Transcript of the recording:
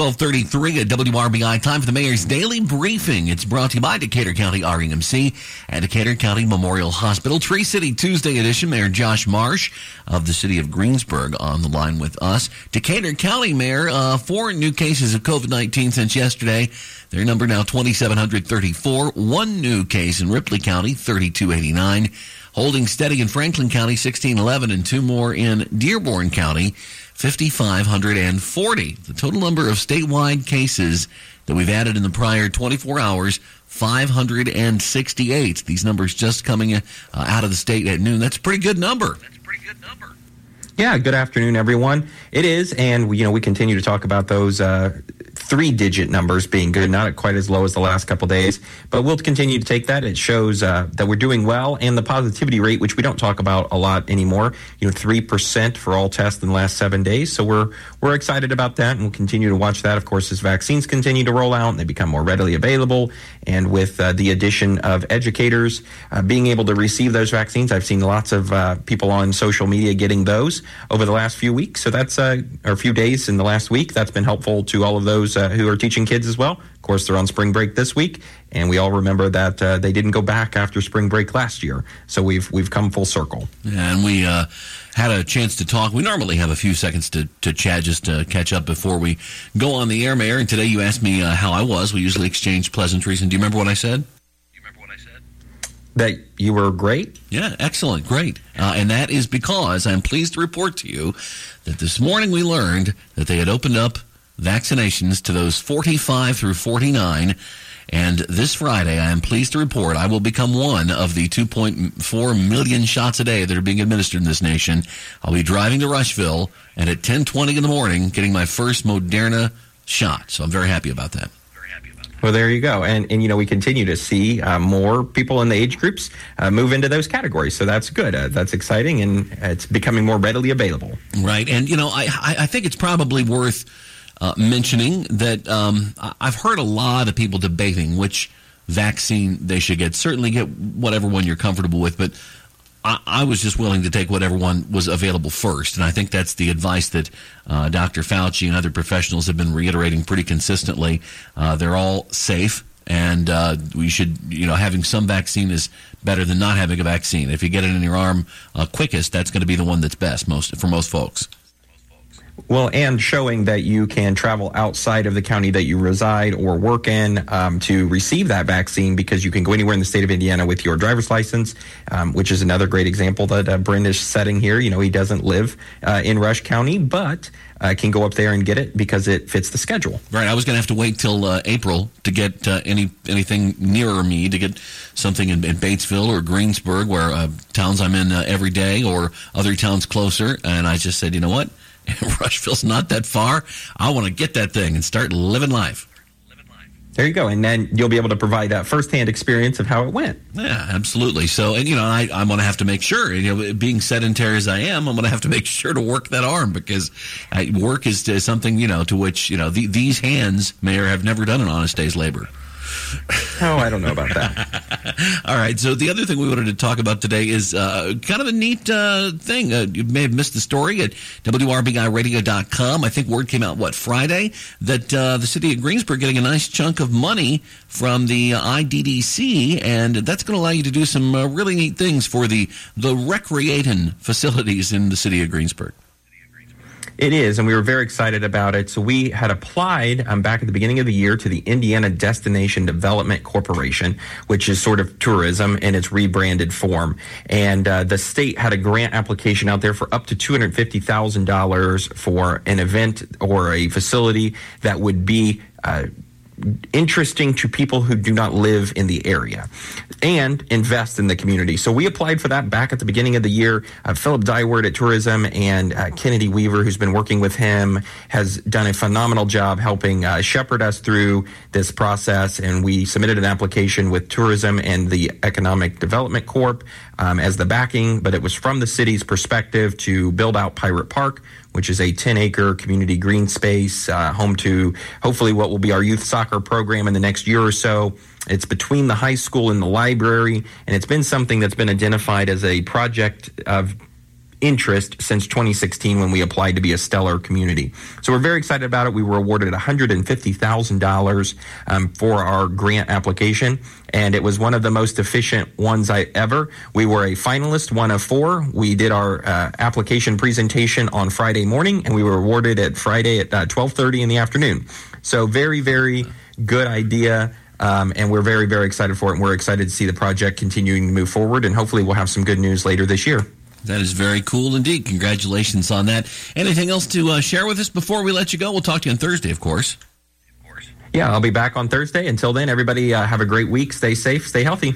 1233 at WRBI. Time for the Mayor's Daily Briefing. It's brought to you by Decatur County REMC and Decatur County Memorial Hospital. Tree City Tuesday edition. Mayor Josh Marsh of the city of Greensburg on the line with us. Decatur County Mayor, uh, four new cases of COVID-19 since yesterday. Their number now 2,734. One new case in Ripley County, 3289. Holding steady in Franklin County, 1611, and two more in Dearborn County, 5,540. The total number of statewide cases that we've added in the prior 24 hours, 568. These numbers just coming uh, out of the state at noon. That's a pretty good number. That's a pretty good number. Yeah, good afternoon, everyone. It is, and you know we continue to talk about those uh, three-digit numbers being good, not quite as low as the last couple days, but we'll continue to take that. It shows uh, that we're doing well, and the positivity rate, which we don't talk about a lot anymore, you know, three percent for all tests in the last seven days. So we're we're excited about that, and we'll continue to watch that. Of course, as vaccines continue to roll out and they become more readily available, and with uh, the addition of educators uh, being able to receive those vaccines, I've seen lots of uh, people on social media getting those over the last few weeks. So that's uh, or a few days in the last week. That's been helpful to all of those uh, who are teaching kids as well. Of course, they're on spring break this week, and we all remember that uh, they didn't go back after spring break last year. So we've we've come full circle. Yeah, and we uh, had a chance to talk. We normally have a few seconds to, to chat just to catch up before we go on the air, Mayor. And today you asked me uh, how I was. We usually exchange pleasantries. And do you remember what I said? you remember what I said? That you were great? Yeah, excellent, great. Uh, and that is because I'm pleased to report to you that this morning we learned that they had opened up vaccinations to those 45 through 49. And this Friday, I am pleased to report I will become one of the 2.4 million shots a day that are being administered in this nation. I'll be driving to Rushville and at 10:20 in the morning getting my first Moderna shot. So I'm very happy about that. Well, there you go, and and you know we continue to see uh, more people in the age groups uh, move into those categories, so that's good. Uh, that's exciting, and it's becoming more readily available. Right, and you know I I think it's probably worth uh, mentioning that um, I've heard a lot of people debating which vaccine they should get. Certainly get whatever one you're comfortable with, but I, I, was just willing to take whatever one was available first. And I think that's the advice that uh, Dr. Fauci and other professionals have been reiterating pretty consistently. Uh, they're all safe. And uh, we should, you know, having some vaccine is better than not having a vaccine. If you get it in your arm uh, quickest, that's going to be the one that's best most for most folks. Well, and showing that you can travel outside of the county that you reside or work in um, to receive that vaccine because you can go anywhere in the state of Indiana with your driver's license, um, which is another great example that uh, is setting here. You know, he doesn't live uh, in Rush County, but uh, can go up there and get it because it fits the schedule. Right. I was going to have to wait till uh, April to get uh, any anything nearer me to get something in, in Batesville or Greensburg, where uh, towns I'm in uh, every day, or other towns closer. And I just said, you know what? Rushville's not that far. I want to get that thing and start living life. There you go, and then you'll be able to provide that firsthand experience of how it went. Yeah, absolutely. So, and you know, I, I'm going to have to make sure. You know, being sedentary as I am, I'm going to have to make sure to work that arm because I, work is, is something you know to which you know the, these hands, Mayor, have never done an honest day's labor. Oh, I don't know about that. All right. So the other thing we wanted to talk about today is uh, kind of a neat uh, thing. Uh, you may have missed the story at WRBIRadio.com. I think word came out, what, Friday, that uh, the city of Greensburg getting a nice chunk of money from the IDDC, and that's going to allow you to do some uh, really neat things for the, the recreating facilities in the city of Greensburg. It is, and we were very excited about it. So we had applied um, back at the beginning of the year to the Indiana Destination Development Corporation, which is sort of tourism in its rebranded form. And uh, the state had a grant application out there for up to two hundred fifty thousand dollars for an event or a facility that would be. Uh, interesting to people who do not live in the area and invest in the community. So we applied for that back at the beginning of the year. Uh, Philip Dyward at Tourism and uh, Kennedy Weaver, who's been working with him, has done a phenomenal job helping uh, shepherd us through this process. And we submitted an application with Tourism and the Economic Development Corp um, as the backing, but it was from the city's perspective to build out Pirate Park which is a 10 acre community green space, uh, home to hopefully what will be our youth soccer program in the next year or so. It's between the high school and the library, and it's been something that's been identified as a project of interest since 2016 when we applied to be a stellar community. So we're very excited about it. We were awarded $150,000 um, for our grant application, and it was one of the most efficient ones I ever. We were a finalist, one of four. We did our uh, application presentation on Friday morning, and we were awarded at Friday at uh, 12:30 in the afternoon. So very, very good idea. Um, and we're very, very excited for it. And we're excited to see the project continuing to move forward. And hopefully, we'll have some good news later this year. That is very cool indeed. Congratulations on that. Anything else to uh, share with us before we let you go? We'll talk to you on Thursday, of course. Yeah, I'll be back on Thursday. Until then, everybody uh, have a great week. Stay safe, stay healthy.